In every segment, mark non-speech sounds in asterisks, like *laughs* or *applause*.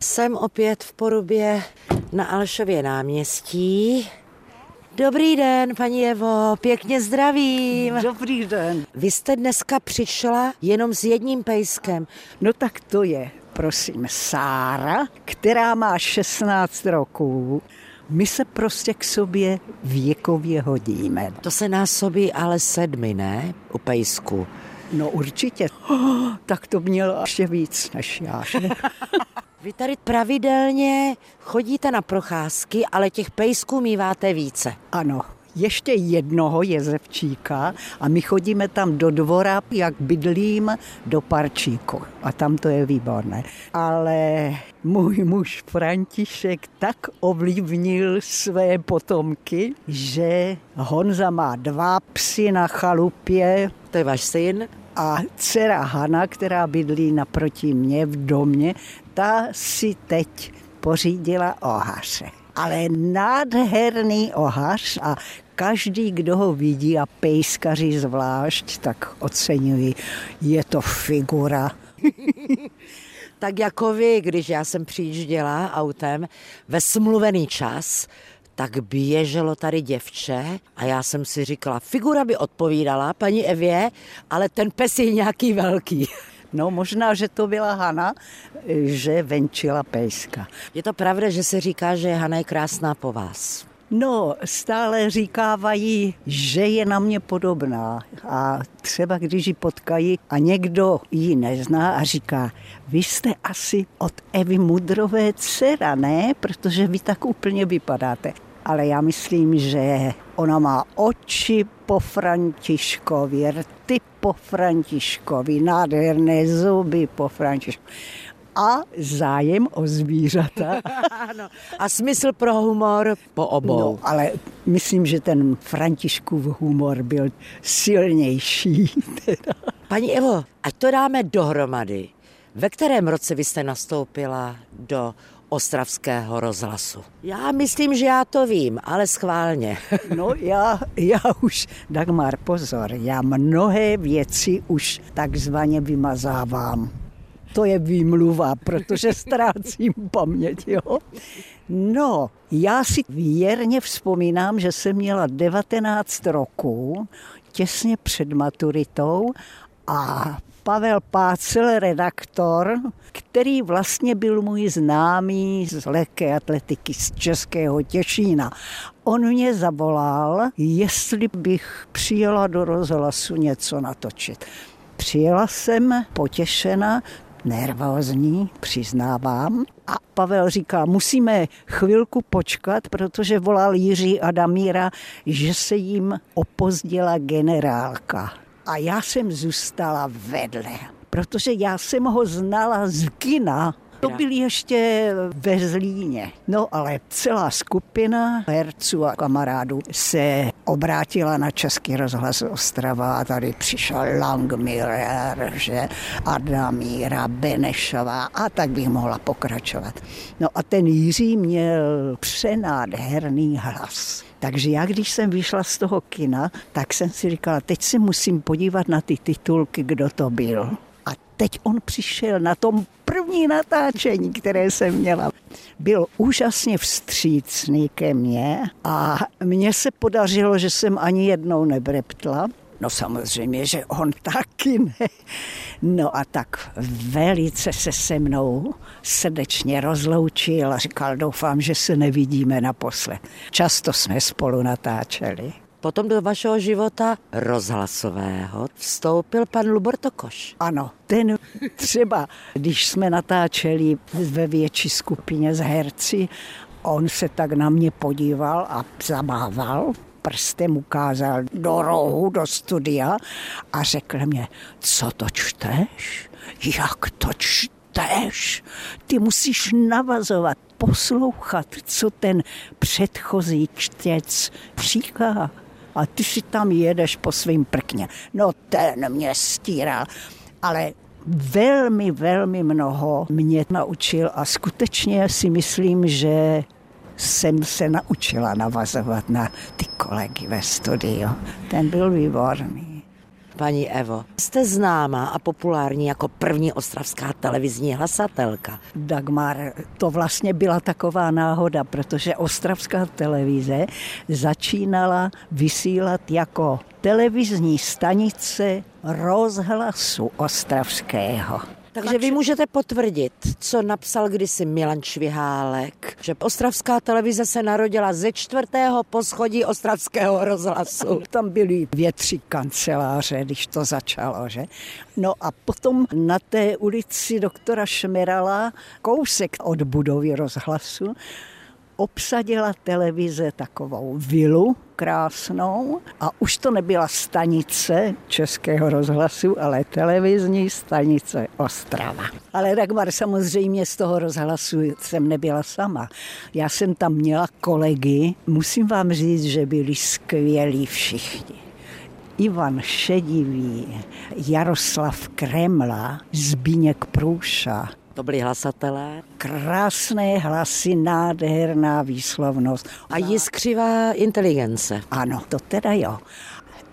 Jsem opět v Porubě na Alšově náměstí. Dobrý den, paní Evo, pěkně zdravím. Dobrý den. Vy jste dneska přišla jenom s jedním pejskem. No tak to je, prosím, Sára, která má 16 roků. My se prostě k sobě věkově hodíme. To se násobí ale sedmi, ne? U pejsku. No určitě. Oh, *gasps* tak to mělo ještě víc než já. *laughs* Vy tady pravidelně chodíte na procházky, ale těch pejsků míváte více. Ano, ještě jednoho jezevčíka a my chodíme tam do dvora, jak bydlím, do parčíku. A tam to je výborné. Ale můj muž František tak ovlivnil své potomky, že Honza má dva psy na chalupě. To je váš syn? A dcera Hana, která bydlí naproti mě v domě, ta si teď pořídila ohaře. Ale nádherný ohař a každý, kdo ho vidí a pejskaři zvlášť, tak oceňují. Je to figura. *laughs* tak jako vy, když já jsem přijížděla autem ve smluvený čas, tak běželo tady děvče a já jsem si říkala, figura by odpovídala paní Evě, ale ten pes je nějaký velký. *laughs* No možná, že to byla Hana, že venčila pejska. Je to pravda, že se říká, že Hana je krásná po vás. No, stále říkávají, že je na mě podobná. A třeba když ji potkají a někdo ji nezná a říká, vy jste asi od Evy Mudrové dcera, ne? Protože vy tak úplně vypadáte. Ale já myslím, že ona má oči po Františkovi, rty po Františkovi, nádherné zuby po Františkovi a zájem o zvířata. *laughs* ano. A smysl pro humor po obou. No, ale myslím, že ten Františkův humor byl silnější. *laughs* Teda. Paní Evo, ať to dáme dohromady. Ve kterém roce vy jste nastoupila do ostravského rozhlasu. Já myslím, že já to vím, ale schválně. *laughs* no já, já už, Dagmar, pozor, já mnohé věci už takzvaně vymazávám. To je výmluva, protože ztrácím *laughs* paměť, jo. No, já si věrně vzpomínám, že jsem měla 19 roků, těsně před maturitou a Pavel Pácel, redaktor, který vlastně byl můj známý z lehké atletiky z Českého Těšína. On mě zavolal, jestli bych přijela do rozhlasu něco natočit. Přijela jsem potěšena, nervózní, přiznávám. A Pavel říká, musíme chvilku počkat, protože volal Jiří Adamíra, že se jim opozdila generálka a já jsem zůstala vedle, protože já jsem ho znala z kina. To byl ještě ve Zlíně. No ale celá skupina herců a kamarádů se obrátila na Český rozhlas Ostrava a tady přišel Langmiller, že Adamíra, Benešová a tak bych mohla pokračovat. No a ten Jiří měl přenádherný hlas. Takže já, když jsem vyšla z toho kina, tak jsem si říkala, teď si musím podívat na ty titulky, kdo to byl. A teď on přišel na tom první natáčení, které jsem měla. Byl úžasně vstřícný ke mně a mně se podařilo, že jsem ani jednou nebreptla. No samozřejmě, že on taky ne. No a tak velice se se mnou srdečně rozloučil a říkal, doufám, že se nevidíme naposled. Často jsme spolu natáčeli. Potom do vašeho života rozhlasového vstoupil pan Lubor Tokoš. Ano, ten třeba, když jsme natáčeli ve větší skupině z herci, on se tak na mě podíval a zamával, prstem ukázal do rohu, do studia a řekl mě, co to čteš? Jak to čteš? Ty musíš navazovat, poslouchat, co ten předchozí čtec říká a ty si tam jedeš po svým prkně. No ten mě stíral, ale velmi, velmi mnoho mě naučil a skutečně si myslím, že jsem se naučila navazovat na ty kolegy ve studiu. Ten byl výborný. Paní Evo, jste známá a populární jako první ostravská televizní hlasatelka. Dagmar, to vlastně byla taková náhoda, protože ostravská televize začínala vysílat jako televizní stanice rozhlasu ostravského. Takže vy můžete potvrdit, co napsal kdysi Milan Švihálek, že ostravská televize se narodila ze čtvrtého poschodí ostravského rozhlasu. *laughs* Tam byly dvě, tři kanceláře, když to začalo, že? No a potom na té ulici doktora Šmerala, kousek od budovy rozhlasu, obsadila televize takovou vilu krásnou a už to nebyla stanice Českého rozhlasu, ale televizní stanice Ostrava. Ale Dagmar samozřejmě z toho rozhlasu jsem nebyla sama. Já jsem tam měla kolegy, musím vám říct, že byli skvělí všichni. Ivan Šedivý, Jaroslav Kremla, Zbíněk Průša, to byli hlasatelé. Krásné hlasy, nádherná výslovnost. A jiskřivá inteligence. Ano, to teda jo.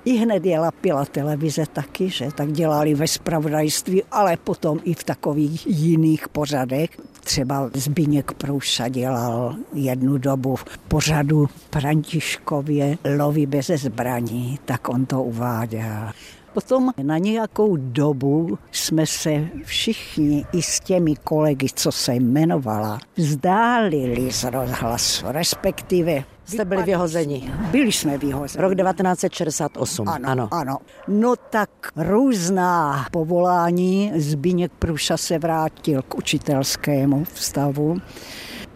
I hned je lapila televize taky, že tak dělali ve spravodajství, ale potom i v takových jiných pořadech. Třeba Zbíněk Prouša dělal jednu dobu v pořadu Františkově Lovy bez zbraní, tak on to uváděl. Potom na nějakou dobu jsme se všichni i s těmi kolegy, co se jmenovala, vzdálili z rozhlasu, respektive Jste byli vyhozeni. Byli jsme vyhozeni. Rok 1968, ano. Ano, ano. No tak různá povolání. Zbíněk Pruša se vrátil k učitelskému vstavu.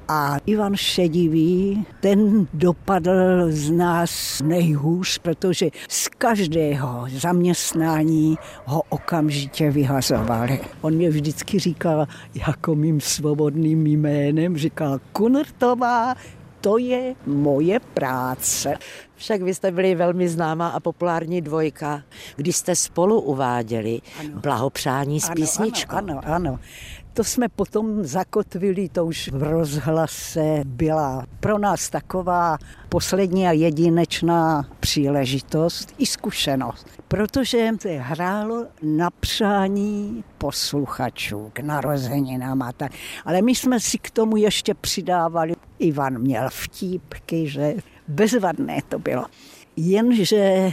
A Ivan Šedivý, ten dopadl z nás nejhůř, protože z každého zaměstnání ho okamžitě vyhazovali. On mě vždycky říkal jako mým svobodným jménem, říkal Kunrtová, to je moje práce. Však vy jste byli velmi známá a populární dvojka, když jste spolu uváděli ano. blahopřání s ano, písničkou. Ano, ano, ano. To jsme potom zakotvili, to už v rozhlase byla pro nás taková poslední a jedinečná příležitost i zkušenost, protože se hrálo na přání posluchačů k narozeninám a tak. Ale my jsme si k tomu ještě přidávali. Ivan měl vtípky, že bezvadné to bylo. Jenže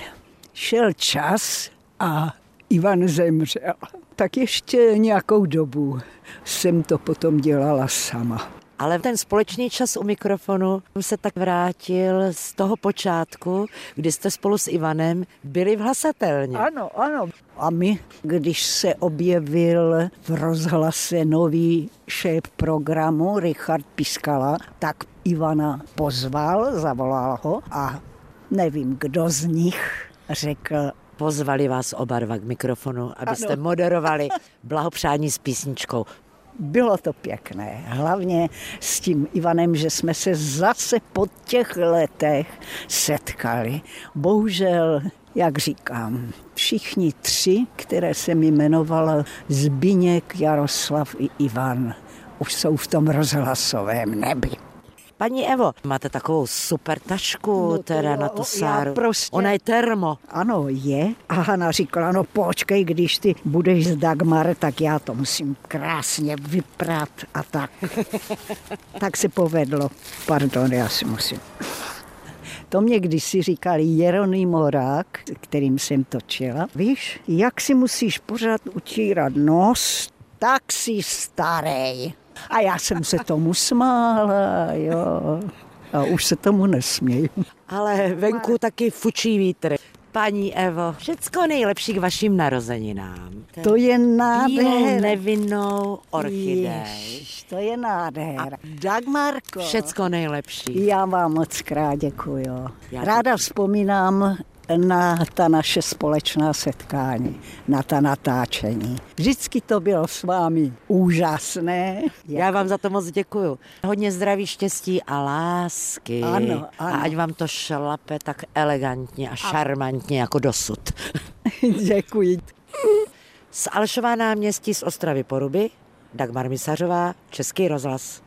šel čas a Ivan zemřel. Tak ještě nějakou dobu jsem to potom dělala sama. Ale ten společný čas u mikrofonu se tak vrátil z toho počátku, kdy jste spolu s Ivanem byli v hlasatelně. Ano, ano. A my, když se objevil v rozhlase nový šéf programu Richard Piskala, tak Ivana pozval, zavolal ho a nevím, kdo z nich řekl, Pozvali vás oba dva k mikrofonu, abyste ano. moderovali *laughs* blahopřání s písničkou. Bylo to pěkné, hlavně s tím Ivanem, že jsme se zase po těch letech setkali. Bohužel, jak říkám, všichni tři, které jsem jmenovala, Zbíněk, Jaroslav i Ivan, už jsou v tom rozhlasovém nebi. Paní Evo, máte takovou super tašku no teda na tu sáru. Prostě, Ona je termo. Ano, je. A Hana říkala, no počkej, když ty budeš z Dagmar, tak já to musím krásně vyprat a tak. *laughs* tak se povedlo. Pardon, já si musím. To mě kdysi říkal Jeronimo Rák, kterým jsem točila. Víš, jak si musíš pořád utírat nos, tak si starý. A já jsem se tomu smála, jo. A už se tomu nesměju. Ale venku taky fučí vítr. Paní Evo, všecko nejlepší k vašim narozeninám. To je nádhera. nevinnou orchidej. to je nádhera. Dagmarko. Všecko nejlepší. Já vám moc krát děkuju. Ráda vzpomínám na ta naše společná setkání, na ta natáčení. Vždycky to bylo s vámi úžasné. Já vám za to moc děkuju. Hodně zdraví, štěstí a lásky. Ano, ano. A ať vám to šlape tak elegantně a šarmantně jako dosud. *laughs* Děkuji. Z Alšová náměstí z Ostravy Poruby, Dagmar Misařová, Český rozhlas.